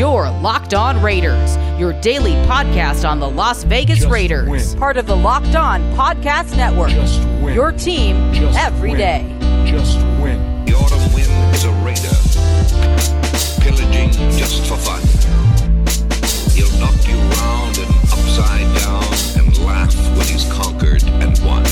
Your Locked On Raiders, your daily podcast on the Las Vegas Just Raiders. win. Part of the Locked On Podcast Network. Just win. Your team Just every win. day. Just win. The autumn wind is a raider, pillaging just for fun. He'll knock you round and upside down and laugh when he's conquered and won.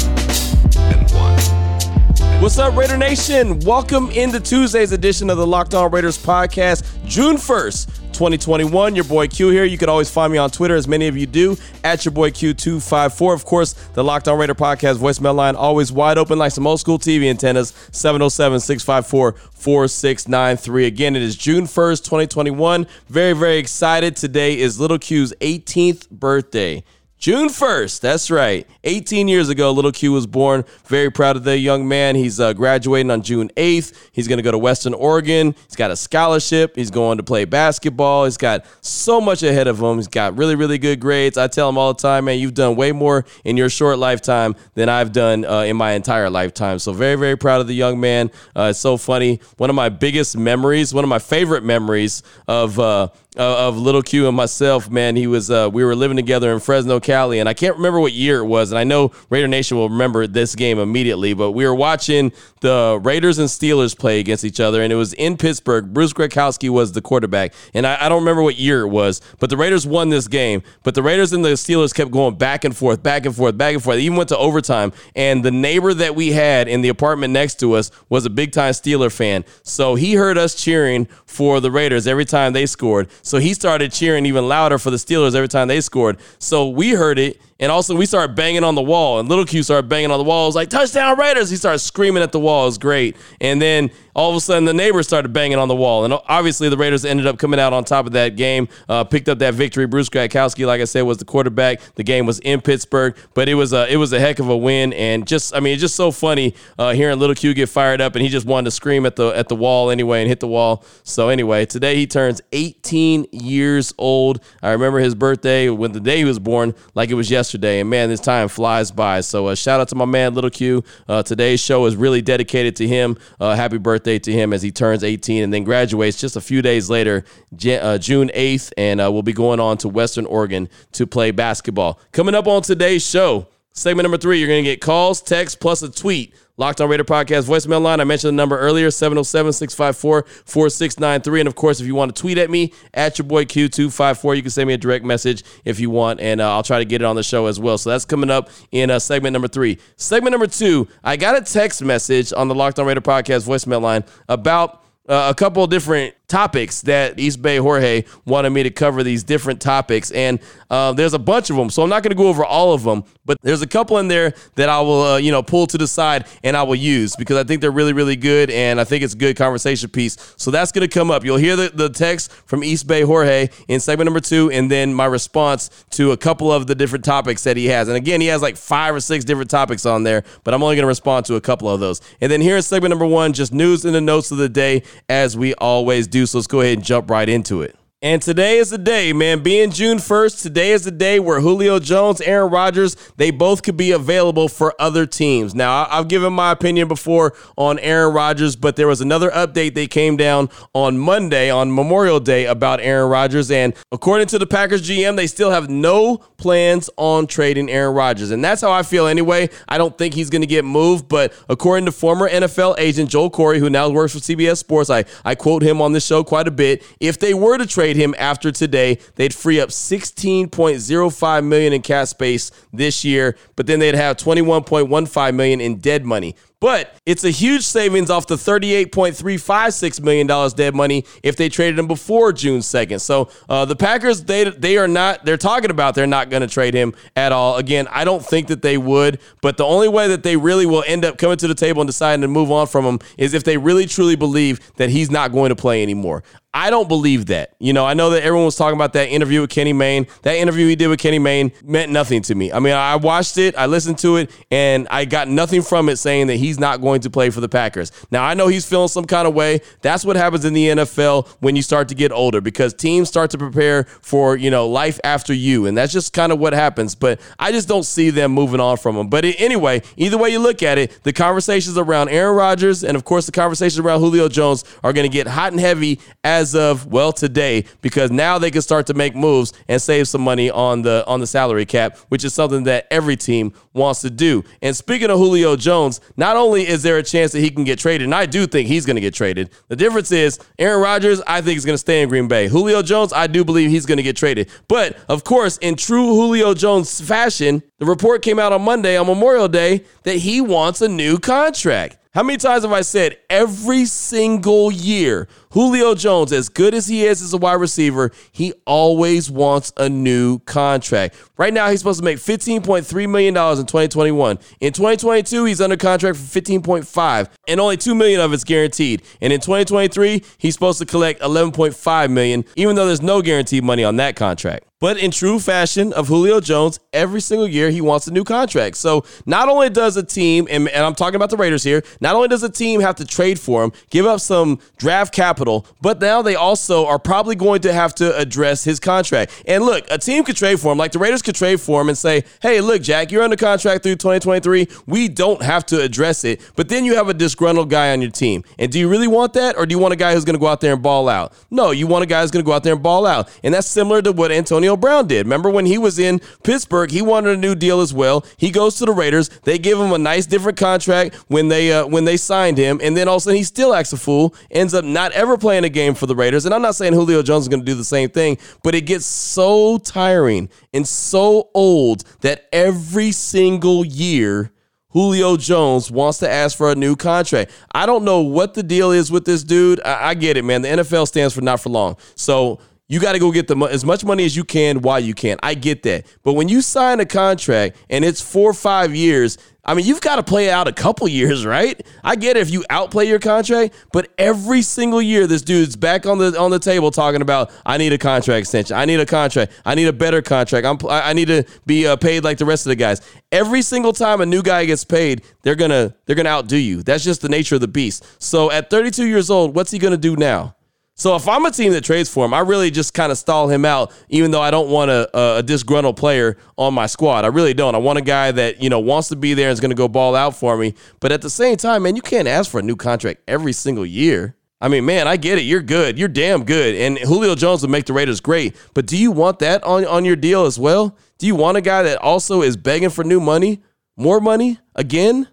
And won. What's up, Raider Nation? Welcome into Tuesday's edition of the Locked On Raiders podcast, June 1st, 2021. Your boy Q here. You can always find me on Twitter, as many of you do, at your boy Q254. Of course, the Locked On Raider podcast voicemail line always wide open like some old school TV antennas, 707 654 4693. Again, it is June 1st, 2021. Very, very excited. Today is Little Q's 18th birthday. June 1st, that's right. 18 years ago, Little Q was born. Very proud of the young man. He's uh, graduating on June 8th. He's going to go to Western Oregon. He's got a scholarship. He's going to play basketball. He's got so much ahead of him. He's got really, really good grades. I tell him all the time, man, you've done way more in your short lifetime than I've done uh, in my entire lifetime. So, very, very proud of the young man. Uh, it's so funny. One of my biggest memories, one of my favorite memories of, uh, of Little Q and myself, man, he was uh, we were living together in Fresno, Cali, and I can't remember what year it was, and I know Raider Nation will remember this game immediately, but we were watching the Raiders and Steelers play against each other, and it was in Pittsburgh. Bruce Gradkowski was the quarterback, and I, I don't remember what year it was, but the Raiders won this game, but the Raiders and the Steelers kept going back and forth, back and forth, back and forth. They even went to overtime, and the neighbor that we had in the apartment next to us was a big time Steeler fan, so he heard us cheering for the Raiders every time they scored. So he started cheering even louder for the Steelers every time they scored. So we heard it. And also, we started banging on the wall, and Little Q started banging on the wall. It was like, touchdown Raiders. He started screaming at the wall. It was great. And then all of a sudden, the neighbors started banging on the wall. And obviously, the Raiders ended up coming out on top of that game, uh, picked up that victory. Bruce Gradkowski, like I said, was the quarterback. The game was in Pittsburgh, but it was a, it was a heck of a win. And just, I mean, it's just so funny uh, hearing Little Q get fired up, and he just wanted to scream at the, at the wall anyway and hit the wall. So, anyway, today he turns 18 years old. I remember his birthday when the day he was born, like it was yesterday. And man, this time flies by. So uh, shout out to my man Little Q. Uh, today's show is really dedicated to him. Uh, happy birthday to him as he turns 18 and then graduates just a few days later, Jan- uh, June 8th, and uh, we'll be going on to Western Oregon to play basketball. Coming up on today's show. Segment number three, you're going to get calls, text, plus a tweet. Locked on Raider Podcast voicemail line. I mentioned the number earlier, 707 654 4693. And of course, if you want to tweet at me, at your boy Q254, you can send me a direct message if you want, and uh, I'll try to get it on the show as well. So that's coming up in uh, segment number three. Segment number two, I got a text message on the Locked on Raider Podcast voicemail line about uh, a couple of different topics that East Bay Jorge wanted me to cover these different topics. And uh, there's a bunch of them. So I'm not going to go over all of them, but there's a couple in there that I will, uh, you know, pull to the side and I will use because I think they're really, really good. And I think it's a good conversation piece. So that's going to come up. You'll hear the, the text from East Bay Jorge in segment number two, and then my response to a couple of the different topics that he has. And again, he has like five or six different topics on there, but I'm only going to respond to a couple of those. And then here in segment number one, just news and the notes of the day, as we always do. So let's go ahead and jump right into it. And today is the day, man. Being June 1st, today is the day where Julio Jones, Aaron Rodgers, they both could be available for other teams. Now, I've given my opinion before on Aaron Rodgers, but there was another update that came down on Monday, on Memorial Day, about Aaron Rodgers. And according to the Packers GM, they still have no plans on trading Aaron Rodgers. And that's how I feel anyway. I don't think he's going to get moved, but according to former NFL agent Joel Corry, who now works for CBS Sports, I, I quote him on this show quite a bit. If they were to trade him after today, they'd free up 16.05 million in cap space this year, but then they'd have 21.15 million in dead money. But it's a huge savings off the $38.356 million dead money if they traded him before June 2nd. So uh, the Packers, they they are not, they're talking about they're not going to trade him at all. Again, I don't think that they would, but the only way that they really will end up coming to the table and deciding to move on from him is if they really truly believe that he's not going to play anymore. I don't believe that. You know, I know that everyone was talking about that interview with Kenny Mayne. That interview he did with Kenny Mayne meant nothing to me. I mean, I watched it, I listened to it, and I got nothing from it saying that he's not going to play for the Packers. Now, I know he's feeling some kind of way. That's what happens in the NFL when you start to get older because teams start to prepare for, you know, life after you. And that's just kind of what happens. But I just don't see them moving on from him. But anyway, either way you look at it, the conversations around Aaron Rodgers and, of course, the conversations around Julio Jones are going to get hot and heavy as as of well today because now they can start to make moves and save some money on the on the salary cap, which is something that every team wants to do. And speaking of Julio Jones, not only is there a chance that he can get traded, and I do think he's going to get traded. The difference is Aaron Rodgers, I think is going to stay in Green Bay. Julio Jones, I do believe he's going to get traded. But of course, in true Julio Jones fashion, the report came out on Monday on Memorial Day that he wants a new contract. How many times have I said every single year, Julio Jones, as good as he is as a wide receiver, he always wants a new contract. Right now, he's supposed to make $15.3 million in 2021. In 2022, he's under contract for 15.5, and only 2 million of it's guaranteed. And in 2023, he's supposed to collect 11.5 million, even though there's no guaranteed money on that contract. But in true fashion of Julio Jones, every single year he wants a new contract. So not only does a team, and, and, I'm talking about the Raiders here, not only does a team have to trade for him, give up some draft capital, but now they also are probably going to have to address his contract. And look, a team could trade for him, like the Raiders could trade for him and say, hey, look, Jack, you're under contract through 2023. We don't have to address it. But then you have a disgruntled guy on your team. And do you really want that? Or do you want a guy who's going to go out there and ball out? No, you want a guy who's going to go out there and ball out. And that's similar to what Antonio Antonio Brown did. Remember when he was in Pittsburgh, he wanted a new deal as well. He goes to the Raiders. They give him a nice different contract when they uh, when they signed him, and then all of a sudden he still acts a fool, ends up not ever playing a game for the Raiders. And I'm not saying Julio Jones is going to do the same thing, but it gets so tiring and so old that every single year Julio Jones wants to ask for a new contract. I don't know what the deal is with this dude. I, I, get it, man. The NFL stands for not for long. So you got to go get the as much money as you can while you can. I get that. But when you sign a contract and it's four or five years, I mean, you've got to play out a couple years, right? I get it if you outplay your contract, but every single year, this dude's back on the on the table talking about, I need a contract extension. I need a contract. I need a better contract. I'm, I need to be uh, paid like the rest of the guys. Every single time a new guy gets paid, they're gonna they're gonna outdo you. That's just the nature of the beast. So at 32 years old, what's he gonna do now? So if I'm a team that trades for him, I really just kind of stall him out, even though I don't want a, a, disgruntled player on my squad. I really don't. I want a guy that you know wants to be there and is going to go ball out for me. But at the same time, man, you can't ask for a new contract every single year. I mean, man, I get it. You're good. You're damn good. And Julio Jones would make the Raiders great. But do you want that on, on your deal as well? Do you want a guy that also is begging for new money, more money again?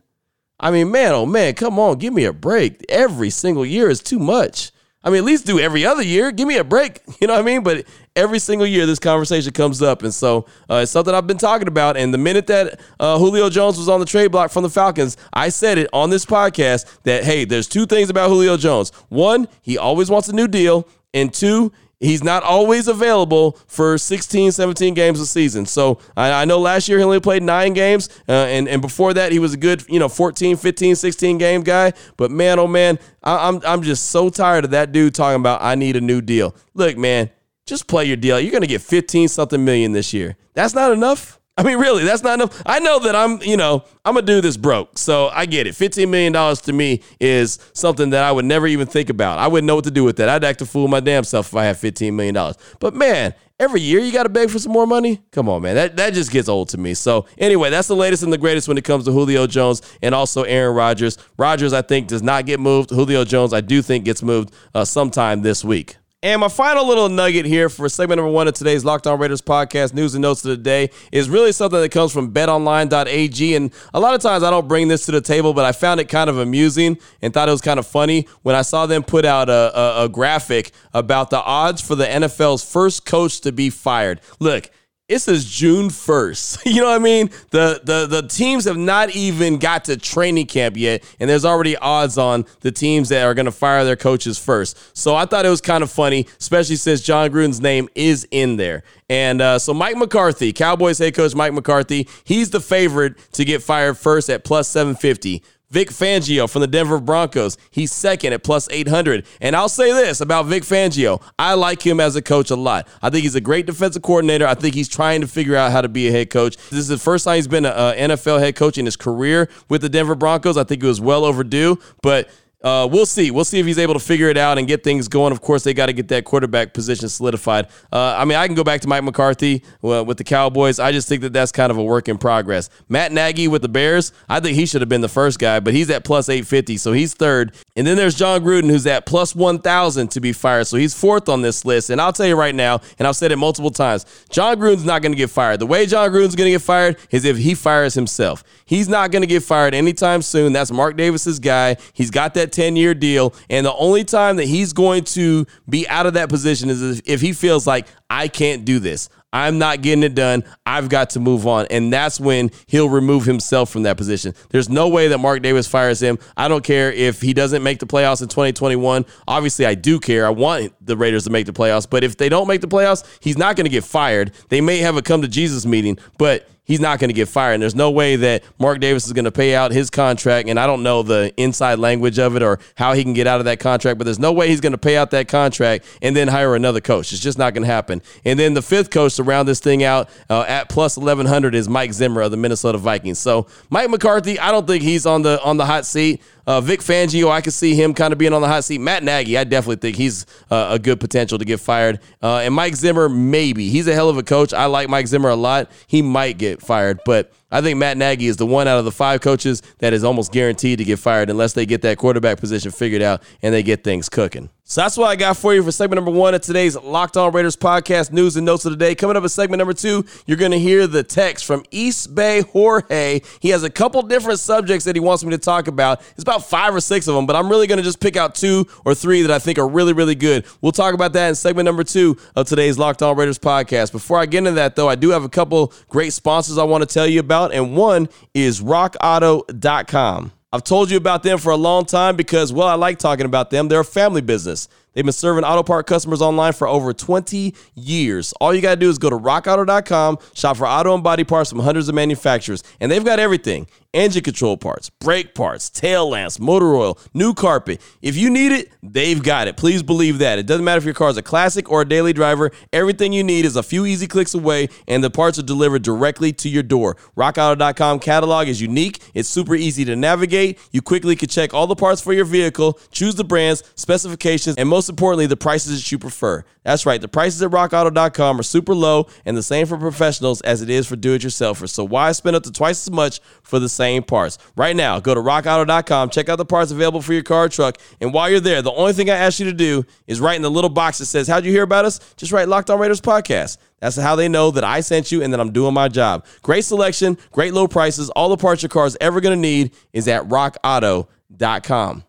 I mean, man, oh man, come on, give me a break. Every single year is too much. I mean, at least do every other year. Give me a break. You know what I mean? But every single year, this conversation comes up. And so uh, it's something I've been talking about. And the minute that uh, Julio Jones was on the trade block from the Falcons, I said it on this podcast that, hey, there's two things about Julio Jones. One, he always wants a new deal. And two, he's not always available for 16, 17 games a season. So I, I know last year he only played nine games, uh, and, and before that he was a good, you know, 14, 15, 16 game guy. But man, oh man, I, I'm, I'm just so tired of that dude talking about I need a new deal. Look, man, just play your deal. You're going to get 15 something million this year. That's not enough. I mean, really, that's not enough. I know that I'm, you know, I'm gonna do this broke, so I get it. $15 million to me is something that I would never even think about. I wouldn't know what to do with that. I'd act a fool my damn self if I had $15 million. But man, every year you gotta beg for some more money? Come on, man. That that just gets old to me. So anyway, that's the latest and the greatest when it comes to Julio Jones and also Aaron Rodgers. Rodgers, I think, does not get moved. Julio Jones, I do think gets moved uh, sometime this week. And my final little nugget here for segment number one of today's Locked On Raiders podcast news and notes of the day is really something that comes from betonline.ag. And a lot of times I don't bring this to the table, but I found it kind of amusing and thought it was kind of funny when I saw them put out a, a, a graphic about the odds for the NFL's first coach to be fired. Look, it says June 1st. You know what I mean? The, the the teams have not even got to training camp yet, and there's already odds on the teams that are going to fire their coaches first. So I thought it was kind of funny, especially since Jon Gruden's name is in there. And uh, so Mike McCarthy, Cowboys head coach Mike McCarthy, he's the favorite to get fired first at plus 750. Vic Fangio from the Denver Broncos. He's second at plus 800. And I'll say this about Vic Fangio. I like him as a coach a lot. I think he's a great defensive coordinator. I think he's trying to figure out how to be a head coach. This is the first time he's been an NFL head coach in his career with the Denver Broncos. I think it was well overdue. But uh, we'll see. We'll see if he's able to figure it out and get things going. Of course, they got to get that quarterback position solidified. Uh, I mean, I can go back to Mike McCarthy uh, with the Cowboys. I just think that that's kind of a work in progress. Matt Nagy with the Bears, I think he should have been the first guy, but he's at plus 850, so he's third. And then there's Jon Gruden, who's at plus 1,000 to be fired, so he's fourth on this list. And I'll tell you right now, and I've said it multiple times, Jon Gruden's not going to get fired. The way Jon Gruden's going to get fired is if he fires himself. He's not going to get fired anytime soon. That's Mark Davis's guy. He's got that 10 year deal. And the only time that he's going to be out of that position is if he feels like, I can't do this. I'm not getting it done. I've got to move on. And that's when he'll remove himself from that position. There's no way that Mark Davis fires him. I don't care if he doesn't make the playoffs in 2021. Obviously, I do care. I want the Raiders to make the playoffs. But if they don't make the playoffs, he's not going to get fired. They may have a come to Jesus meeting, but he's not going to get fired. And there's no way that Mark Davis is going to pay out his contract. And I don't know the inside language of it or how he can get out of that contract, but there's no way he's going to pay out that contract and then hire another coach. It's just not going to happen. And then the fifth coach to round this thing out uh, at plus 1100 is Mike Zimmer of the Minnesota Vikings. So Mike McCarthy, I don't think he's on the on the hot seat. Uh, Vic Fangio, I could see him kind of being on the hot seat. Matt Nagy, I definitely think he's uh, a good potential to get fired. Uh, and Mike Zimmer, maybe. He's a hell of a coach. I like Mike Zimmer a lot. He might get fired, but I think Matt Nagy is the one out of the five coaches that is almost guaranteed to get fired unless they get that quarterback position figured out and they get things cooking. So that's what I got for you for segment number one of today's Locked On Raiders podcast news and notes of the day. Coming up in segment number two, you're going to hear the text from East Bay Jorge. He has a couple different subjects that he wants me to talk about. It's about five or six of them, but I'm really going to just pick out two or three that I think are really, really good. We'll talk about that in segment number two of today's Locked On Raiders podcast. Before I get into that, though, I do have a couple great sponsors I want to tell you about, and one is RockAuto.com. I've told you about them for a long time because, well, I like talking about them. They're a family business. They've been serving auto part customers online for over 20 years. All you got to do is go to rockauto.com, shop for auto and body parts from hundreds of manufacturers, and they've got everything engine control parts, brake parts, tail lamps, motor oil, new carpet. If you need it, they've got it. Please believe that. It doesn't matter if your car is a classic or a daily driver, everything you need is a few easy clicks away, and the parts are delivered directly to your door. RockAuto.com catalog is unique, it's super easy to navigate. You quickly can check all the parts for your vehicle, choose the brands, specifications, and most importantly, the prices that you prefer. That's right, the prices at rockauto.com are super low and the same for professionals as it is for do it yourselfers. So why spend up to twice as much for the same parts? Right now, go to rockauto.com, check out the parts available for your car truck. And while you're there, the only thing I ask you to do is write in the little box that says, How'd you hear about us? Just write Locked On Raiders Podcast. That's how they know that I sent you and that I'm doing my job. Great selection, great low prices. All the parts your car is ever going to need is at rockauto.com.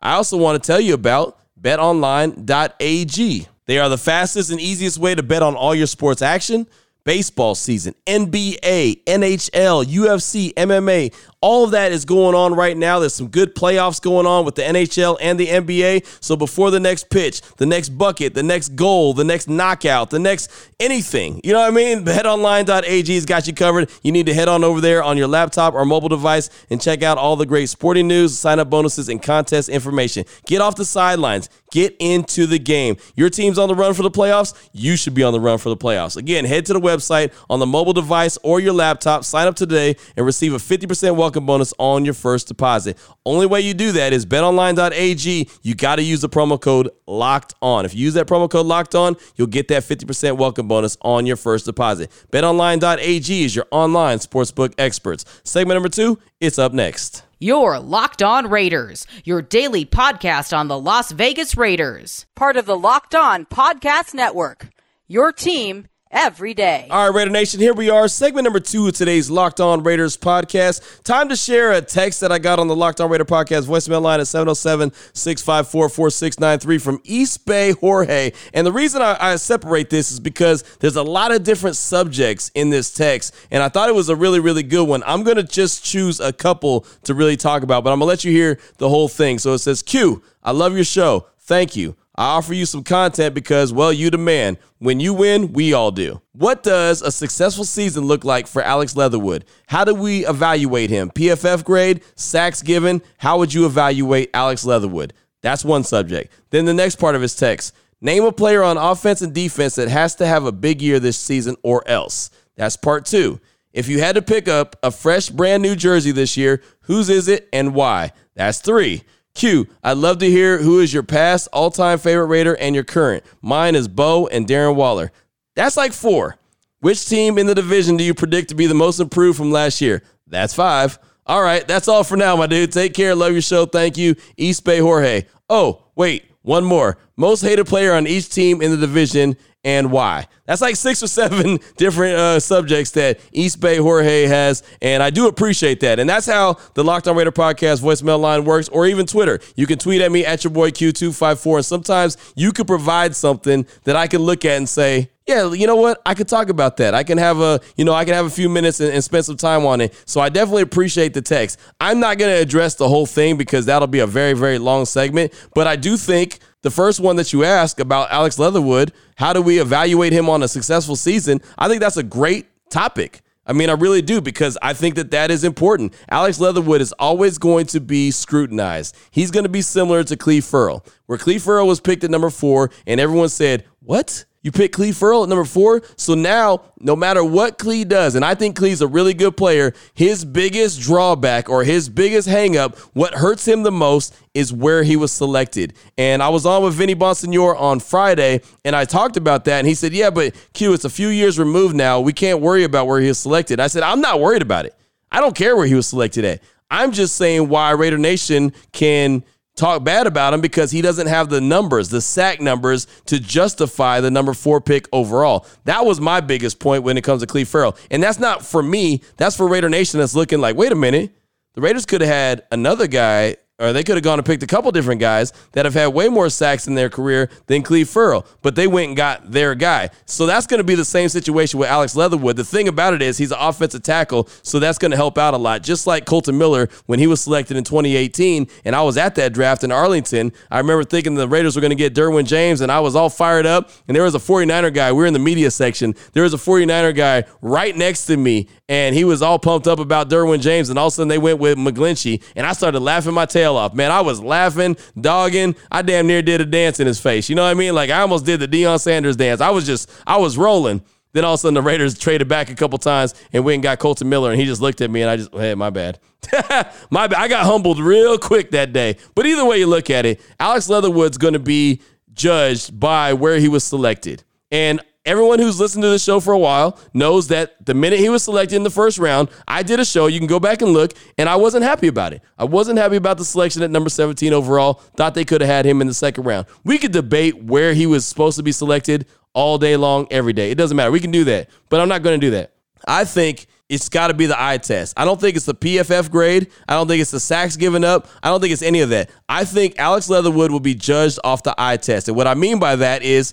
I also want to tell you about betonline.ag. They are the fastest and easiest way to bet on all your sports action. Baseball season, NBA, NHL, UFC, MMA, all of that is going on right now. There's some good playoffs going on with the NHL and the NBA. So before the next pitch, the next bucket, the next goal, the next knockout, the next anything, you know what I mean? BetOnline.ag has got you covered. You need to head on over there on your laptop or mobile device and check out all the great sporting news, sign up bonuses, and contest information. Get off the sidelines. Get into the game. Your team's on the run for the playoffs. You should be on the run for the playoffs. Again, head to the website on the mobile device or your laptop. Sign up today and receive a 50% welcome welcome bonus on your first deposit. Only way you do that is betonline.ag. You got to use the promo code locked on. If you use that promo code locked on, you'll get that 50% welcome bonus on your first deposit. Betonline.ag is your online sportsbook experts. Segment number two, it's up next. Your Locked On Raiders, your daily podcast on the Las Vegas Raiders, part of the Locked On Podcast Network. Your team every day. All right, Raider Nation, here we are. Segment number two of today's Locked On Raiders podcast. Time to share a text that I got on the Locked On Raider podcast voicemail line at 707 654 4693 from East Bay Jorge. And the reason I, I separate this is because there's a lot of different subjects in this text, and I thought it was a really, really good one. I'm going to just choose a couple to really talk about, but I'm going to let you hear the whole thing. So it says, Q, I love your show. Thank you. I offer you some content because, well, you the man. When you win, we all do. What does a successful season look like for Alex Leatherwood? How do we evaluate him? PFF grade, sacks given. How would you evaluate Alex Leatherwood? That's one subject. Then the next part of his text name a player on offense and defense that has to have a big year this season or else. That's part two. If you had to pick up a fresh, brand new jersey this year, whose is it and why? That's three. Q, I'd love to hear who is your past all time favorite Raider and your current. Mine is Bo and Darren Waller. That's like four. Which team in the division do you predict to be the most improved from last year? That's five. All right, that's all for now, my dude. Take care. Love your show. Thank you. East Bay Jorge. Oh, wait, one more. Most hated player on each team in the division and why. That's like six or seven different uh, subjects that East Bay Jorge has, and I do appreciate that. And that's how the Locked On Raider podcast voicemail line works, or even Twitter. You can tweet at me at your boy Q254, and sometimes you could provide something that I can look at and say, yeah, you know what? I could talk about that. I can have a, you know, I can have a few minutes and, and spend some time on it. So I definitely appreciate the text. I'm not going to address the whole thing because that'll be a very, very long segment. But I do think the first one that you ask about Alex Leatherwood, how do we evaluate him on a successful season? I think that's a great topic. I mean, I really do because I think that that is important. Alex Leatherwood is always going to be scrutinized. He's going to be similar to Clelin Ferrell, where Clelin Ferrell was picked at number four, and everyone said, What? You pick Clelin Ferrell at number four. So now, no matter what Cleve does, and I think Cleve's a really good player, his biggest drawback or his biggest hangup, what hurts him the most is where he was selected. And I was on with Vinny Bonsignore on Friday, and I talked about that. And he said, Yeah, but Q, it's a few years removed now. We can't worry about where he was selected. I said, I'm not worried about it. I don't care where he was selected at. I'm just saying why Raider Nation can talk bad about him because he doesn't have the numbers, the sack numbers to justify the number four pick overall. That was my biggest point when it comes to Clelin Ferrell. And that's not for me, that's for Raider Nation that's looking like, wait a minute, the Raiders could have had another guy or they could have gone and picked a couple different guys that have had way more sacks in their career than Clelin Ferrell, but they went and got their guy. So that's going to be the same situation with Alex Leatherwood. The thing about it is he's an offensive tackle, so that's going to help out a lot. Just like Kolton Miller when he was selected in 2018, and I was at that draft in Arlington. I remember thinking the Raiders were going to get Derwin James, and I was all fired up. And there was a 49er guy. We were in the media section. There was a 49er guy right next to me, and he was all pumped up about Derwin James, and all of a sudden they went with McGlinchey, and I started laughing my tail off. Man, I was laughing, dogging. I damn near did a dance in his face. You know what I mean? Like I almost did the Deion Sanders dance. I was just, I was rolling. Then all of a sudden the Raiders traded back a couple times and went and got Kolton Miller, and he just looked at me and I just, hey, my bad. my bad. I got humbled real quick that day. But either way you look at it, Alex Leatherwood's going to be judged by where he was selected. And everyone who's listened to the show for a while knows that the minute he was selected in the first round, I did a show. You can go back and look, and I wasn't happy about it. I wasn't happy about the selection at number 17 overall. Thought they could have had him in the second round. We could debate where he was supposed to be selected all day long, every day. It doesn't matter. We can do that, but I'm not going to do that. I think it's got to be the eye test. I don't think it's the PFF grade. I don't think it's the sacks given up. I don't think it's any of that. I think Alex Leatherwood will be judged off the eye test. And what I mean by that is,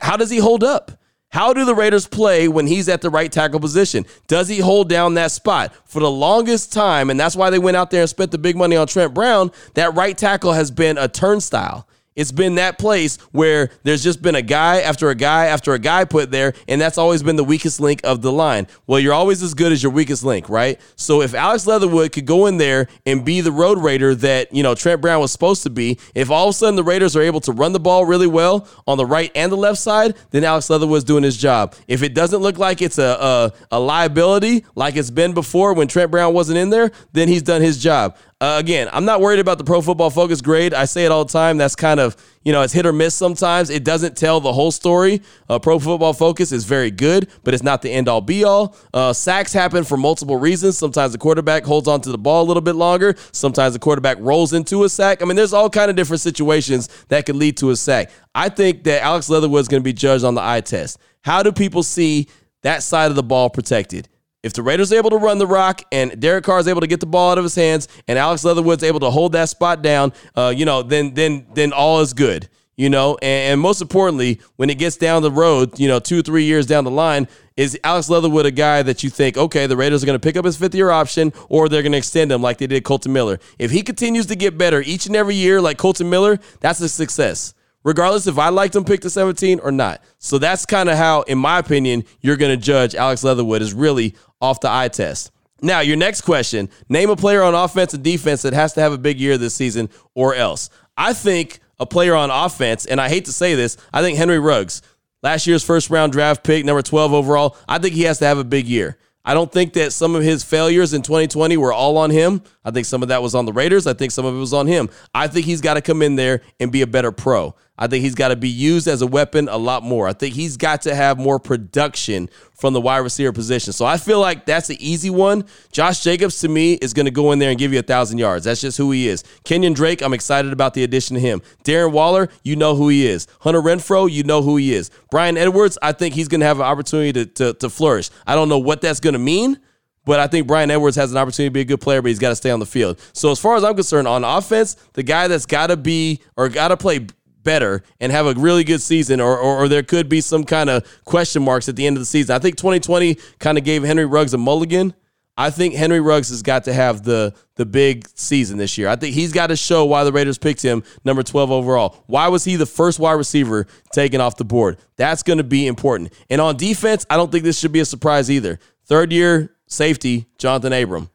how does he hold up? How do the Raiders play when he's at the right tackle position? Does he hold down that spot? For the longest time, and that's why they went out there and spent the big money on Trent Brown, that right tackle has been a turnstile. It's been that place where there's just been a guy after a guy after a guy put there, and that's always been the weakest link of the line. Well, you're always as good as your weakest link, right? So if Alex Leatherwood could go in there and be the road raider that, you know, Trent Brown was supposed to be, if all of a sudden the Raiders are able to run the ball really well on the right and the left side, then Alex Leatherwood's doing his job. If it doesn't look like it's a, a, a liability like it's been before when Trent Brown wasn't in there, then he's done his job. Uh, again, I'm not worried about the Pro Football Focus grade. I say it all the time. That's kind of, you know, it's hit or miss sometimes. It doesn't tell the whole story. Uh, Pro Football Focus is very good, but it's not the end all be all. Uh, sacks happen for multiple reasons. Sometimes the quarterback holds onto the ball a little bit longer. Sometimes the quarterback rolls into a sack. I mean, there's all kind of different situations that could lead to a sack. I think that Alex Leatherwood is going to be judged on the eye test. How do people see that side of the ball protected? If the Raiders are able to run the rock and Derek Carr is able to get the ball out of his hands and Alex Leatherwood's able to hold that spot down, uh, you know, then then then all is good. You know, and, and most importantly, when it gets down the road, you know, two three years down the line, is Alex Leatherwood a guy that you think, okay, the Raiders are going to pick up his fifth year option or they're going to extend him like they did Kolton Miller? If he continues to get better each and every year like Kolton Miller, that's a success regardless if I liked him pick the 17 or not. So that's kind of how, in my opinion, you're going to judge Alex Leatherwood is really off the eye test. Now, your next question name a player on offense and defense that has to have a big year this season or else. I think a player on offense, and I hate to say this, I think Henry Ruggs, last year's first round draft pick, number 12 overall, I think he has to have a big year. I don't think that some of his failures in 2020 were all on him. I think some of that was on the Raiders. I think some of it was on him. I think he's got to come in there and be a better pro. I think he's got to be used as a weapon a lot more. I think he's got to have more production from the wide receiver position. So I feel like that's an easy one. Josh Jacobs to me is going to go in there and give you a thousand yards. That's just who he is. Kenyan Drake, I'm excited about the addition to him. Darren Waller, you know who he is. Hunter Renfrow, you know who he is. Bryan Edwards, I think he's going to have an opportunity to, to, to flourish. I don't know what that's going to mean. But I think Bryan Edwards has an opportunity to be a good player, but he's got to stay on the field. So as far as I'm concerned, on offense, the guy that's got to be or got to play better and have a really good season, or, or, or, there could be some kind of question marks at the end of the season. I think 2020 kind of gave Henry Ruggs a mulligan. I think Henry Ruggs has got to have the the big season this year. I think he's got to show why the Raiders picked him number 12 overall. Why was he the first wide receiver taken off the board? That's going to be important. And on defense, I don't think this should be a surprise either. Third year safety, Jonathan Abram.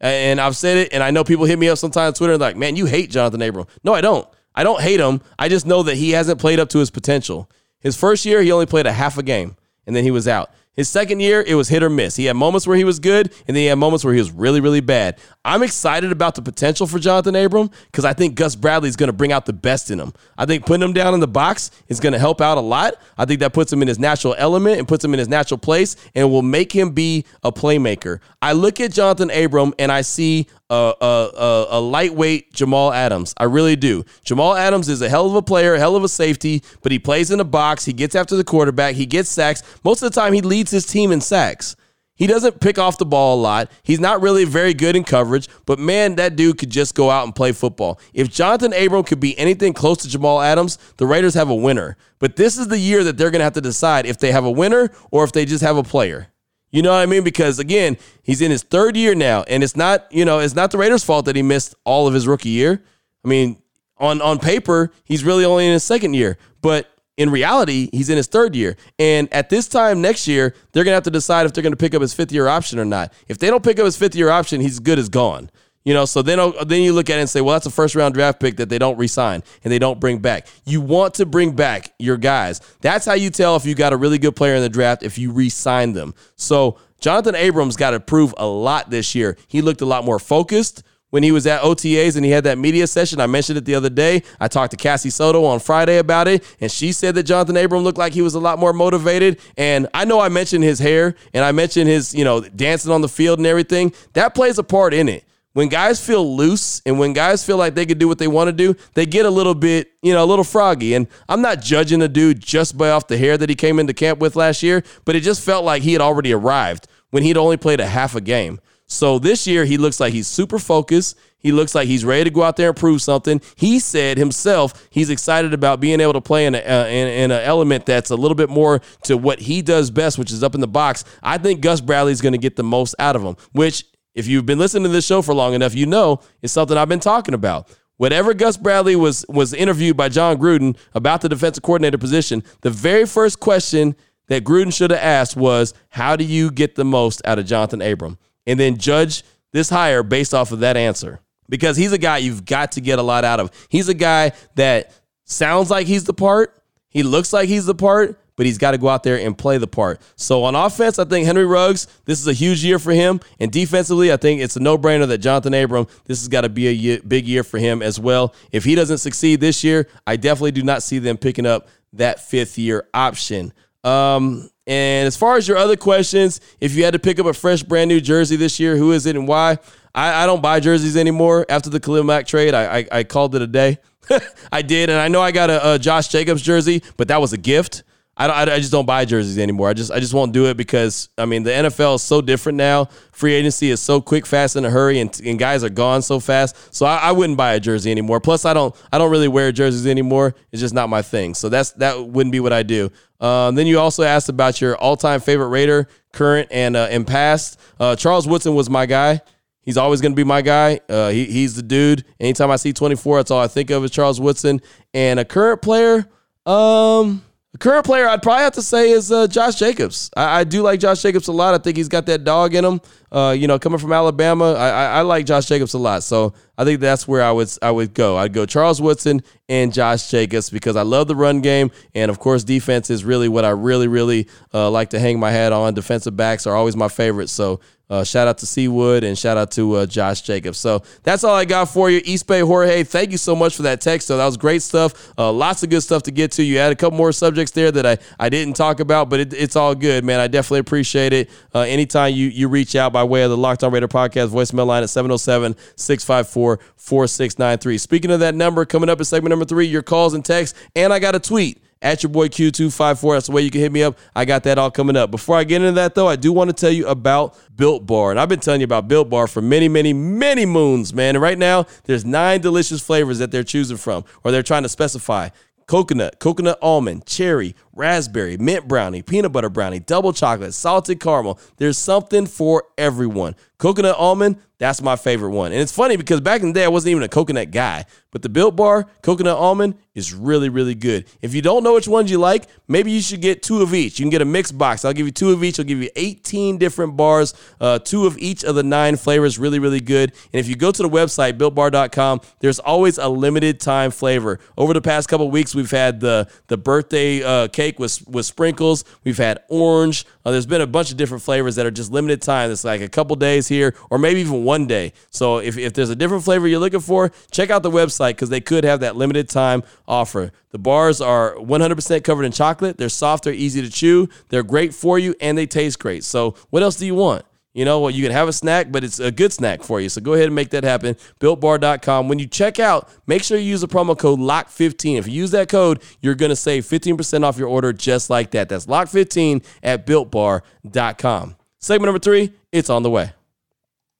And I've said it, and I know people hit me up sometimes on Twitter like, man, you hate Jonathan Abram. No, I don't. I don't hate him. I just know that he hasn't played up to his potential. His first year, he only played a half a game, and then he was out. His second year, it was hit or miss. He had moments where he was good, and then he had moments where he was really, really bad. I'm excited about the potential for Jonathan Abram because I think Gus Bradley is going to bring out the best in him. I think putting him down in the box is going to help out a lot. I think that puts him in his natural element and puts him in his natural place and will make him be a playmaker. I look at Jonathan Abram and I see a, a, a, lightweight Jamal Adams. I really do. Jamal Adams is a hell of a player, hell of a safety, but he plays in the box. He gets after the quarterback. He gets sacks. Most of the time, he leads his team in sacks. He doesn't pick off the ball a lot. He's not really very good in coverage, but man, that dude could just go out and play football. If Jonathan Abram could be anything close to Jamal Adams, the Raiders have a winner. But this is the year that they're going to have to decide if they have a winner or if they just have a player. You know what I mean? Because again, he's in his third year now, and it's not, you know, it's not the Raiders' fault that he missed all of his rookie year. I mean, on on paper, he's really only in his second year. But in reality, he's in his third year. And at this time next year, they're to have to decide if they're to pick up his fifth year option or not. If they don't pick up his fifth year option, he's good as gone. You know, so then oh, then you look at it and say, well, that's a first round draft pick that they don't resign and they don't bring back. You want to bring back your guys. That's how you tell if you got a really good player in the draft if you re-sign them. So Jonathan Abrams got to prove a lot this year. He looked a lot more focused when he was at OTAs and he had that media session. I mentioned it the other day. I talked to Cassie Soto on Friday about it, and she said that Jonathan Abram looked like he was a lot more motivated. And I know I mentioned his hair and I mentioned his, you know, dancing on the field and everything. That plays a part in it. When guys feel loose and when guys feel like they can do what they want to do, they get a little bit, you know, a little froggy. And I'm not judging the dude just by off the hair that he came into camp with last year, but it just felt like he had already arrived when he'd only played a half a game. So this year, he looks like he's super focused. He looks like he's ready to go out there and prove something. He said himself he's excited about being able to play in, uh, in, in an element that's a little bit more to what he does best, which is up in the box. I think Gus Bradley is going to get the most out of him, which, if you've been listening to this show for long enough, you know it's something I've been talking about. Whatever Gus Bradley was was interviewed by Jon Gruden about the defensive coordinator position, the very first question that Gruden should have asked was, "How do you get the most out of Jonathan Abram?" and then judge this hire based off of that answer. Because he's a guy you've got to get a lot out of. He's a guy that sounds like he's the part, he looks like he's the part, but he's got to go out there and play the part. So on offense, I think Henry Ruggs, this is a huge year for him. And defensively, I think it's a no brainer that Jonathan Abram, this has got to be a year, big year for him as well. If he doesn't succeed this year, I definitely do not see them picking up that fifth year option. Um, and as far as your other questions, if you had to pick up a fresh, brand new jersey this year, who is it and why? I, I don't buy jerseys anymore. After the Khalil Mack trade, I, I, I called it a day. I did, and I know I got a, a, Josh Jacobs jersey, but that was a gift. I, I, I just don't buy jerseys anymore. I just I just won't do it because I mean the NFL is so different now. Free agency is so quick, fast, in a hurry, and, and guys are gone so fast. So I, I wouldn't buy a jersey anymore. Plus, I don't I don't really wear jerseys anymore. It's just not my thing. So that's that wouldn't be what I do. Um, then you also asked about your all-time favorite Raider, current and uh, past. Uh, Charles Woodson was my guy. He's always going to be my guy. Uh, he, he's the dude. Anytime I see 24, that's all I think of is Charles Woodson. And a current player, um, The current player I'd probably have to say is uh, Josh Jacobs. I, I, do like Josh Jacobs a lot. I think he's got that dog in him. Uh, you know, coming from Alabama, I, I, I, like Josh Jacobs a lot. So I think that's where I would I would go. I'd go Charles Woodson and Josh Jacobs because I love the run game, and of course, defense is really what I really really uh, like to hang my hat on. Defensive backs are always my favorite. So uh, shout out to C-Wood and shout out to uh, Josh Jacobs. So that's all I got for you. East Bay Jorge, thank you so much for that text. So that was great stuff. Uh, lots of good stuff to get to. You had a couple more subjects there that I, I didn't talk about, but it, it's all good, man. I definitely appreciate it. Uh, anytime you, you reach out by way of the Locked On Raider podcast voicemail line at 707 654 4693. Speaking of that number, coming up in segment number three, your calls and texts. And I got a tweet at your boy Q254. That's the way you can hit me up. I got that all coming up. Before I get into that, though, I do want to tell you about Built Bar. And I've been telling you about Built Bar for many, many, many moons, man. And right now, there's nine delicious flavors that they're choosing from or they're trying to specify coconut, coconut almond, cherry, raspberry, mint brownie, peanut butter brownie, double chocolate, salted caramel. There's something for everyone. Coconut almond, that's my favorite one. And it's funny because back in the day, I wasn't even a coconut guy, but the Built Bar coconut almond is really, really good. If you don't know which ones you like, maybe you should get two of each. You can get a mixed box. I'll give you two of each. I'll give you 18 different bars, uh, two of each of the nine flavors. Really, really good. And if you go to the website, builtbar.com, there's always a limited time flavor. Over the past couple weeks, we've had the, the birthday uh, cake with, with sprinkles, we've had orange. Uh, there's been a bunch of different flavors that are just limited time. It's like a couple days here, or maybe even one day. So if, if there's a different flavor you're looking for, check out the website because they could have that limited time offer. The bars are 100% covered in chocolate. They're soft, they're easy to chew, they're great for you, and they taste great. So what else do you want? You know, well, you can have a snack, but it's a good snack for you. So go ahead and make that happen. BuiltBar.com. When you check out, make sure you use the promo code LOCK15. If you use that code, you're going to save 15% off your order just like that. That's LOCK15 at BuiltBar.com. Segment number three, it's on the way.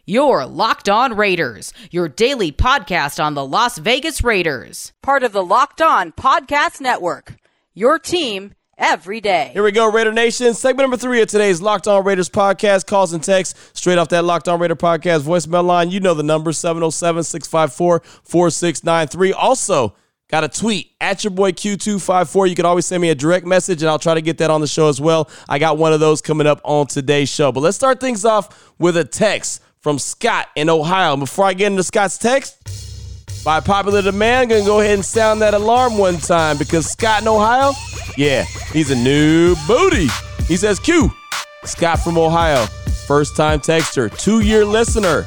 Your Locked On Raiders, your daily podcast on the Las Vegas Raiders. Part of the Locked On Podcast Network. Your team every day. Here we go, Raider Nation. Segment number three of today's Locked On Raiders podcast. Calls and texts straight off that Locked On Raider podcast voicemail line. You know the number 707 654 4693. Also, Got a tweet at your boy Q254. You can always send me a direct message and I'll try to get that on the show as well. I got one of those coming up on today's show. But let's start things off with a text from Scott in Ohio. Before I get into Scott's text, by popular demand, gonna go ahead and sound that alarm one time because Scott in Ohio, yeah, he's a new booty. He says, Q, Scott from Ohio, first time texter, two year listener.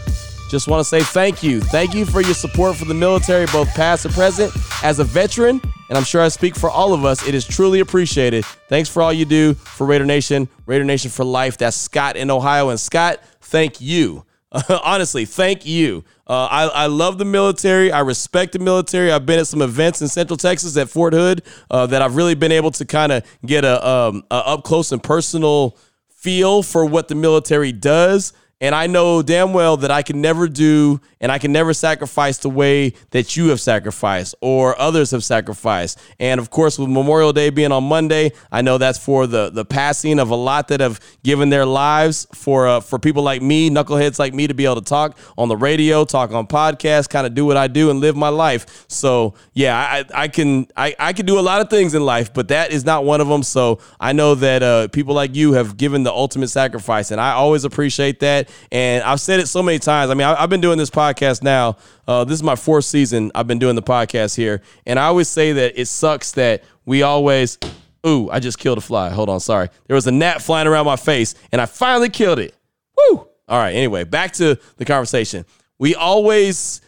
Just want to say thank you. Thank you for your support for the military, both past and present. As a veteran, and I'm sure I speak for all of us, it is truly appreciated. Thanks for all you do for Raider Nation, Raider Nation for life. That's Scott in Ohio. And Scott, thank you. honestly, thank you. Uh, I, I love the military. I respect the military. I've been at some events in Central Texas at Fort Hood uh, that I've really been able to kind of get a, um, a up close and personal feel for what the military does. And I know damn well that I can never do and I can never sacrifice the way that you have sacrificed or others have sacrificed. And of course, with Memorial Day being on Monday, I know that's for the the passing of a lot that have given their lives for uh, for people like me, knuckleheads like me, to be able to talk on the radio, talk on podcasts, kind of do what I do and live my life. So yeah, I, I can I, I can do a lot of things in life, but that is not one of them. So I know that uh, people like you have given the ultimate sacrifice, and I always appreciate that. And I've said it so many times. I mean, I, have been doing this podcast now. Uh, this is my fourth season. I've been doing the podcast here, and I always say that it sucks that we always. Ooh, I just killed a fly. Hold on, sorry. There was a gnat flying around my face, and I finally killed it. Woo! All right. Anyway, back to the conversation. We always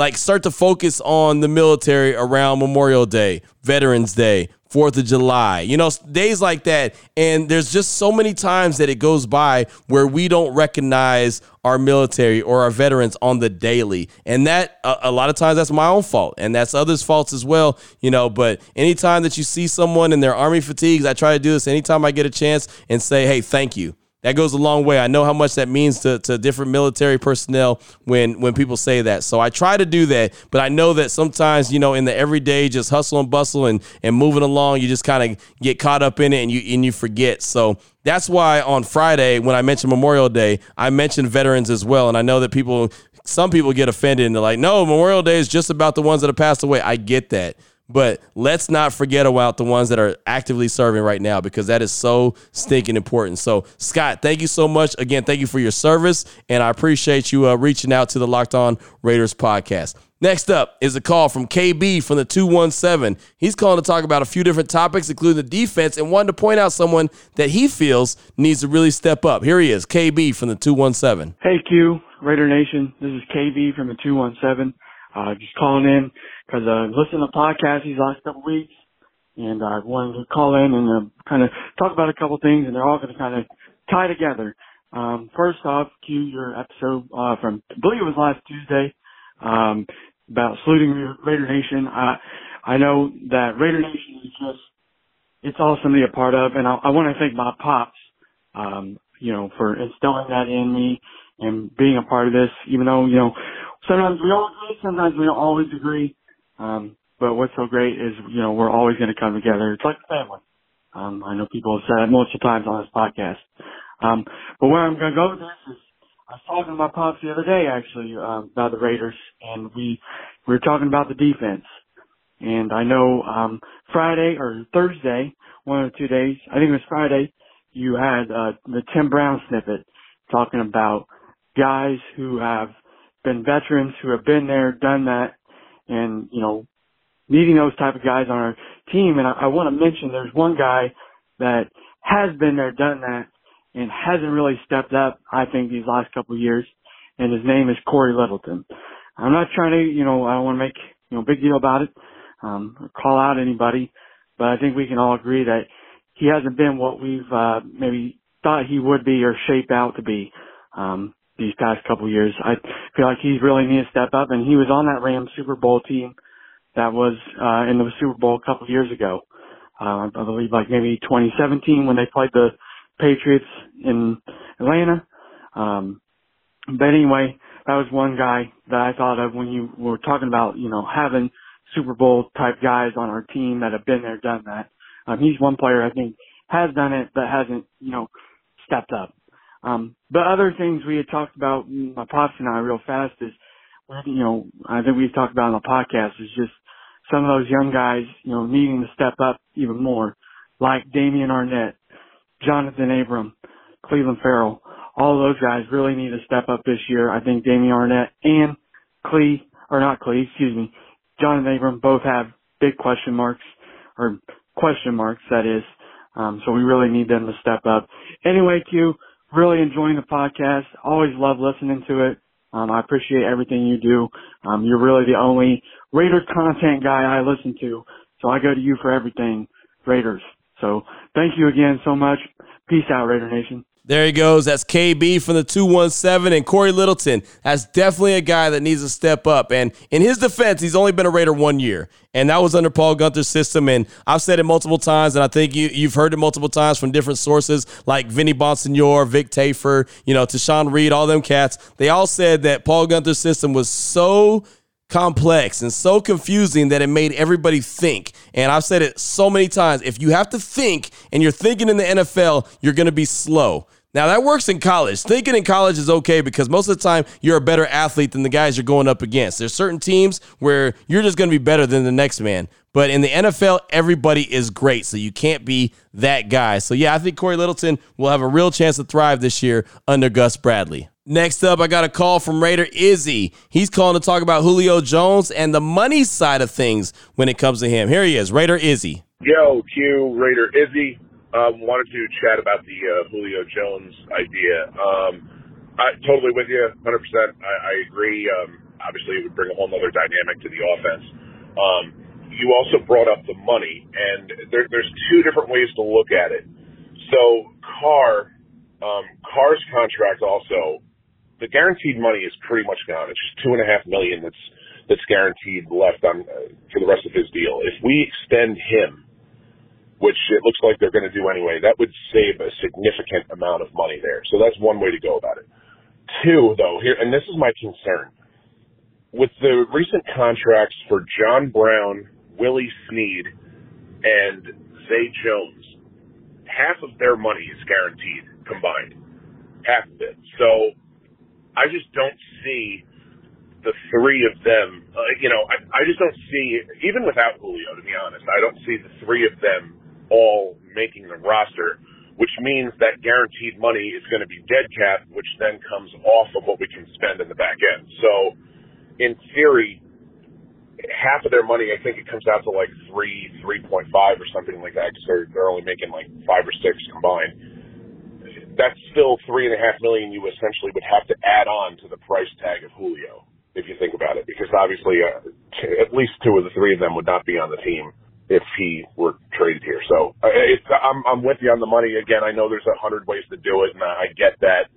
like start to focus on the military around Memorial Day, Veterans Day, Fourth of July, you know, days like that. And there's just so many times that it goes by where we don't recognize our military or our veterans on the daily. And that, a, a lot of times, that's my own fault. And that's others' faults as well, you know. But anytime that you see someone in their army fatigues, I try to do this anytime I get a chance and say, hey, thank you that goes a long way. I know how much that means to, to different military personnel when when people say that. So I try to do that, but I know that sometimes, you know, in the everyday just hustle and bustle and and moving along, you just kind of get caught up in it and you and you forget. So that's why on Friday when I mentioned Memorial Day, I mentioned veterans as well. And I know that people some people get offended and they're like, "No, Memorial Day is just about the ones that have passed away." I get that. But let's not forget about the ones that are actively serving right now because that is so stinking important. So, Scott, thank you so much. Again, thank you for your service, and I appreciate you uh, reaching out to the Locked On Raiders podcast. Next up is a call from KB from the 217. He's calling to talk about a few different topics, including the defense, and wanted to point out someone that he feels needs to really step up. Here he is, KB from the 217. Hey, Q, Raider Nation. This is KB from the 217. Uh, just calling in because uh, listening to podcasts these last couple weeks, and I wanted to call in and uh, kind of talk about a couple things, and they're all going to kind of tie together. Um, first off, Q, your episode uh, from I believe it was last Tuesday. Um, about saluting Raider Nation. I I know that Raider Nation is just it's awesome to be a part of, and I, I want to thank my pops, um, you know, for instilling that in me and being a part of this. Even though you know sometimes we all agree, sometimes we don't always agree. Um, but what's so great is you know we're always going to come together. It's like family. Um, I know people have said it multiple times on this podcast. Um, but where I'm going to go with this is I was talking to my pops the other day actually um, about the Raiders, and we we were talking about the defense. And I know um, Friday or Thursday, one of the two days, I think it was Friday, you had uh, the Tim Brown snippet talking about guys who have been veterans who have been there, done that, and you know, needing those type of guys on our team. And I, I want to mention there's one guy that has been there, done that, and hasn't really stepped up, I think, these last couple of years. And his name is Cory Littleton. I'm not trying to, you know, I don't want to make, you know, big deal about it, um, or call out anybody, but I think we can all agree that he hasn't been what we've, uh, maybe thought he would be or shape out to be, um, these past couple years. I feel like he's really need to step up and he was on that Rams Super Bowl team that was, uh, in the Super Bowl a couple years ago. Uh, I believe like maybe 2017 when they played the Patriots in Atlanta. Um, but anyway, that was one guy that I thought of when you were talking about, you know, having Super Bowl type guys on our team that have been there, done that. Um, he's one player I think has done it, but hasn't, you know, stepped up. Um, but other things we had talked about, my pops and I real fast is, you know, I think we've talked about on the podcast is just some of those young guys, you know, needing to step up even more, like Damon Arnette, Jonathan Abram, Clelin Ferrell. all those guys really need to step up this year. I think Damon Arnette and Clee, or not Clee, excuse me, Jonathan Abram both have big question marks, or question marks, that is. Um, so we really need them to step up. Anyway, Q, really enjoying the podcast. Always love listening to it. Um, I appreciate everything you do. Um, you're really the only Raiders content guy I listen to. So I go to you for everything Raiders. So thank you again so much. Peace out, Raider Nation. There he goes. That's KB from the 217 and Cory Littleton. That's definitely a guy that needs to step up. And in his defense, he's only been a Raider one year. And that was under Paul Guenther's system. And I've said it multiple times, and I think you, you've heard it multiple times from different sources like Vinny Bonsignore, Vic Tafur, you know, Tashan Reed, all them cats. They all said that Paul Guenther's system was so complex and so confusing that it made everybody think. And I've said it so many times if you have to think and you're thinking in the NFL, you're going to be slow. Now that works in college. Thinking in college is okay because most of the time you're a better athlete than the guys you're going up against. There's certain teams where you're just going to be better than the next man. But in the NFL, everybody is great, so you can't be that guy. So yeah, I think Cory Littleton will have a real chance to thrive this year under Gus Bradley. Next up, I got a call from Raider Izzy. He's calling to talk about Julio Jones and the money side of things when it comes to him. Here he is, Raider Izzy. Yo, Q, Raider Izzy. Um, wanted to chat about the uh, Julio Jones idea. Um, I totally with you, 100%. I, I agree. Um, obviously, it would bring a whole other dynamic to the offense. Um, you also brought up the money, and there, there's two different ways to look at it. So, Carr, um, Carr's contract also the guaranteed money is pretty much gone. It's just two and a half million that's that's guaranteed left on uh, for the rest of his deal. If we extend him, which it looks like they're going to do anyway, that would save a significant amount of money there. So that's one way to go about it. Two, though, here, and this is my concern. With the recent contracts for John Brown, Willie Snead, and Zay Jones, half of their money is guaranteed combined. Half of it. So I just don't see the three of them, uh, you know, I, I just don't see, even without Julio, to be honest, I don't see the three of them all making the roster, which means that guaranteed money is going to be dead cap, which then comes off of what we can spend in the back end. So, in theory, half of their money, I think it comes out to like three, three point five or something like that, because they're they're only making like five or six combined that's still three and a half million you essentially would have to add on to the price tag of Julio if you think about it, because obviously uh, t- at least two of the three of them would not be on the team if he were traded here. So uh, it's, I'm, I'm with you on the money. Again, I know there's a hundred ways to do it, and I get that.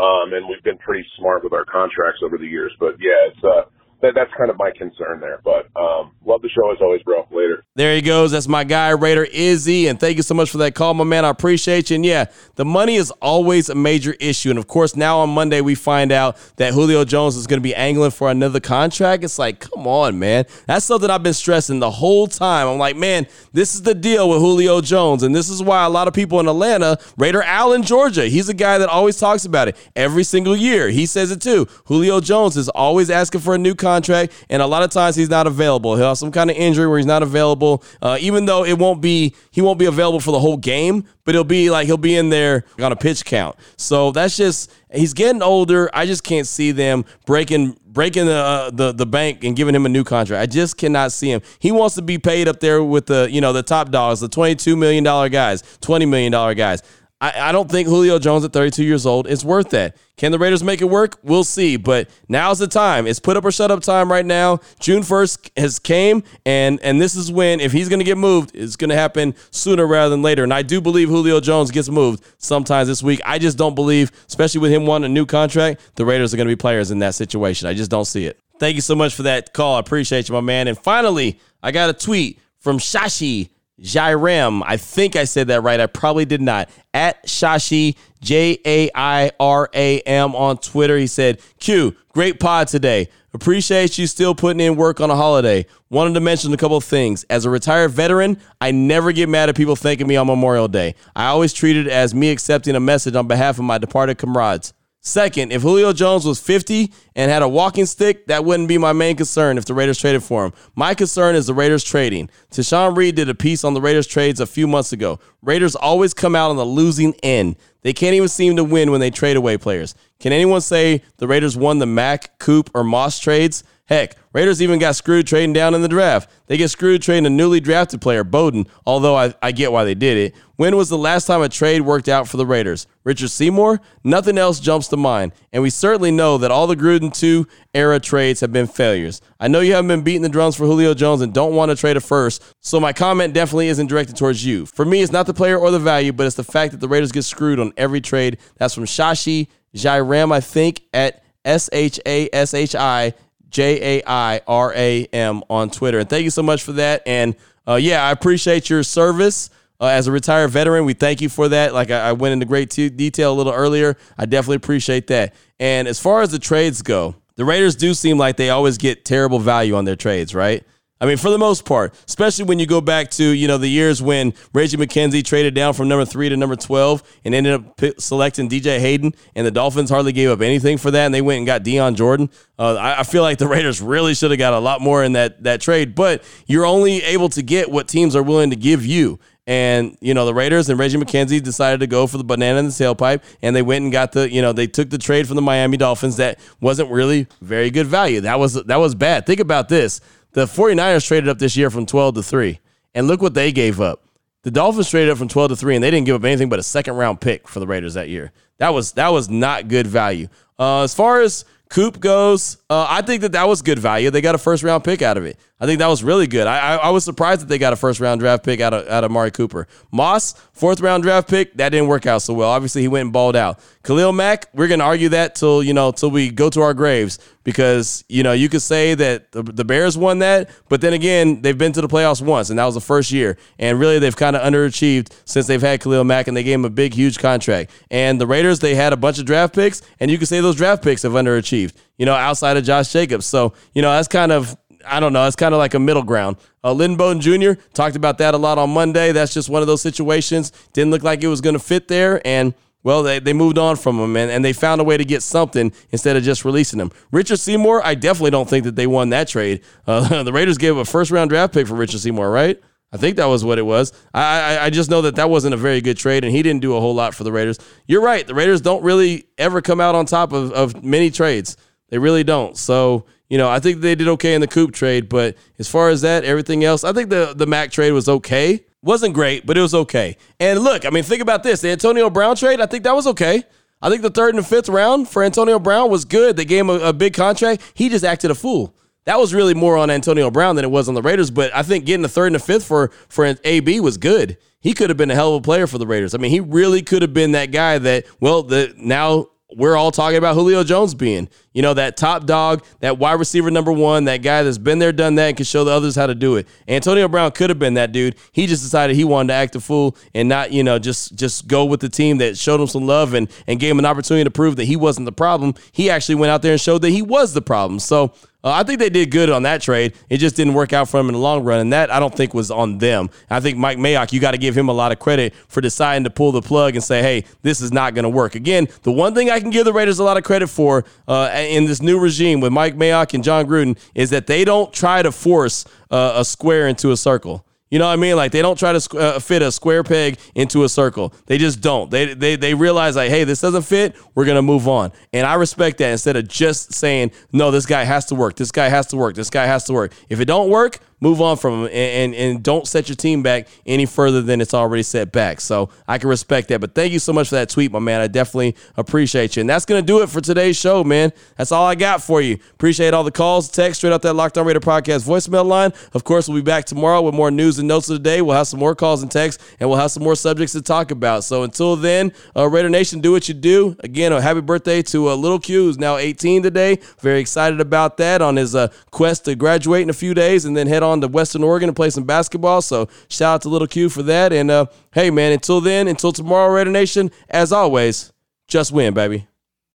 Um, and we've been pretty smart with our contracts over the years, but yeah, it's uh, that, that's kind of my concern there. But um, love the show as always, bro. Later. There he goes. That's my guy, Raider Izzy. And thank you so much for that call, my man. I appreciate you. And yeah, the money is always a major issue. And of course, now on Monday, we find out that Julio Jones is going to be angling for another contract. It's like, come on, man. That's something I've been stressing the whole time. I'm like, man, this is the deal with Julio Jones. And this is why a lot of people in Atlanta, Raider Allen, Georgia, he's a guy that always talks about it every single year. He says it too. Julio Jones is always asking for a new contract contract, and a lot of times he's not available. He'll have some kind of injury where he's not available. Uh, even though it won't be, he won't be available for the whole game, but he'll be like he'll be in there on a pitch count. So that's just he's getting older. I just can't see them breaking breaking the uh, the the bank and giving him a new contract. I just cannot see him. He wants to be paid up there with the you know the top dogs, the twenty two million dollar guys, twenty million dollar guys. I, I don't think Julio Jones at 32 years old is worth that. Can the Raiders make it work? We'll see. But now's the time. It's put up or shut up time right now. June 1st has came, and and this is when, if he's going to get moved, it's going to happen sooner rather than later. And I do believe Julio Jones gets moved sometimes this week. I just don't believe, especially with him wanting a new contract, the Raiders are going to be players in that situation. I just don't see it. Thank you so much for that call. I appreciate you, my man. And finally, I got a tweet from Shashi Jairam. I think I said that right. I probably did not. At Shashi, J A I R A M on Twitter. He said, Q, great pod today. Appreciate you still putting in work on a holiday. Wanted to mention a couple things. As a retired veteran, I never get mad at people thanking me on Memorial Day. I always treat it as me accepting a message on behalf of my departed comrades. Second, if Julio Jones was 50 and had a walking stick, that wouldn't be my main concern if the Raiders traded for him. My concern is the Raiders trading. Tashan Reed did a piece on the Raiders trades a few months ago. Raiders always come out on the losing end. They can't even seem to win when they trade away players. Can anyone say the Raiders won the Mack, Coop, or Moss trades? Heck, Raiders even got screwed trading down in the draft. They get screwed trading a newly drafted player, Bowden, although I, I get why they did it. When was the last time a trade worked out for the Raiders? Richard Seymour? Nothing else jumps to mind. And we certainly know that all the Gruden 2 era trades have been failures. I know you haven't been beating the drums for Julio Jones and don't want to trade a first, so my comment definitely isn't directed towards you. For me, it's not the player or the value, but it's the fact that the Raiders get screwed on every trade. That's from Shashi Jairam, I think, at S H A S H I J A I R A M on Twitter. And thank you so much for that. And uh, yeah, I appreciate your service. Uh, as a retired veteran, we thank you for that. Like I, I went into great t- detail a little earlier. I definitely appreciate that. And as far as the trades go, the Raiders do seem like they always get terrible value on their trades, right? I mean, for the most part, especially when you go back to you know the years when Reggie McKenzie traded down from number three to number twelve and ended up p- selecting DJ Hayden, and the Dolphins hardly gave up anything for that, and they went and got Dion Jordan. Uh, I, I, feel like the Raiders really should have got a lot more in that that trade, but you're only able to get what teams are willing to give you. And, you know, the Raiders and Reggie McKenzie decided to go for the banana in the tailpipe. And they went and got the, you know, they took the trade from the Miami Dolphins that wasn't really very good value. That was that was bad. Think about this. The 49ers traded up this year from 12 to 3. And look what they gave up. The Dolphins traded up from 12 to 3 and they didn't give up anything but a second round pick for the Raiders that year. That was that was not good value. Uh, as far as Coop goes, uh, I think that that was good value. They got a first round pick out of it. I think that was really good. I, I, I, was surprised that they got a first round draft pick out of out of Mari Cooper. Moss, fourth round draft pick, that didn't work out so well. Obviously, he went and balled out. Khalil Mack, we're gonna argue that till you know till we go to our graves because you know you could say that the, the Bears won that, but then again they've been to the playoffs once and that was the first year, and really they've kind of underachieved since they've had Khalil Mack and they gave him a big huge contract. And the Raiders they had a bunch of draft picks, and you could say those draft picks have underachieved. You know, outside of Josh Jacobs, so you know that's kind of I don't know. It's kind of like a middle ground. Uh, Lynn Bowden Jr. talked about that a lot on Monday. That's just one of those situations. Didn't look like it was going to fit there. And Well, they, they moved on from him and, and they found a way to get something instead of just releasing him. Richard Seymour, I definitely don't think that they won that trade. Uh, the Raiders gave a first round draft pick for Richard Seymour, right? I think that was what it was. I, I, I just know that that wasn't a very good trade, and he didn't do a whole lot for the Raiders. You're right. The Raiders don't really ever come out on top of, of many trades. They really don't. So you know, I think they did okay in the Coop trade, but as far as that, everything else, I think the the Mack trade was okay. Wasn't great, but it was okay. And look, I mean, think about this: the Antonio Brown trade. I think that was okay. I think the third and fifth round for Antonio Brown was good. They gave him a, a big contract. He just acted a fool. That was really more on Antonio Brown than it was on the Raiders. But I think getting the third and the fifth for for AB was good. He could have been a hell of a player for the Raiders. I mean, he really could have been that guy that well, the now we're all talking about Julio Jones being, you know, that top dog, that wide receiver number one, that guy that's been there, done that, and can show the others how to do it. Antonio Brown could have been that dude. He just decided he wanted to act a fool and not, you know, just just go with the team that showed him some love and and gave him an opportunity to prove that he wasn't the problem. He actually went out there and showed that he was the problem. So uh, I think they did good on that trade. It just didn't work out for them in the long run, and that I don't think was on them. I think Mike Mayock, you got to give him a lot of credit for deciding to pull the plug and say, "Hey, this is not going to work." Again, the one thing I can give the Raiders a lot of credit for uh, in this new regime with Mike Mayock and Jon Gruden is that they don't try to force uh, a square into a circle. You know what I mean? Like they don't try to uh, fit a square peg into a circle. They just don't. They they they realize like, hey, this doesn't fit. We're gonna move on. And I respect that. Instead of just saying, no, this guy has to work. This guy has to work. This guy has to work. If it don't work, move on from them and, and, and don't set your team back any further than it's already set back. So I can respect that. But thank you so much for that tweet, my man. I definitely appreciate you. And that's going to do it for today's show, man. That's all I got for you. Appreciate all the calls, text straight out that Locked On Raider podcast voicemail line. Of course, we'll be back tomorrow with more news and notes of the day. We'll have some more calls and texts, and we'll have some more subjects to talk about. So until then, uh, Raider Nation, do what you do. Again, a happy birthday to uh, Little Q, who's now 18 today. Very excited about that on his uh, quest to graduate in a few days and then head on to Western Oregon to play some basketball. So shout out to Little Q for that. And uh, hey, man, until then, until tomorrow, Raider Nation, as always, just win, baby.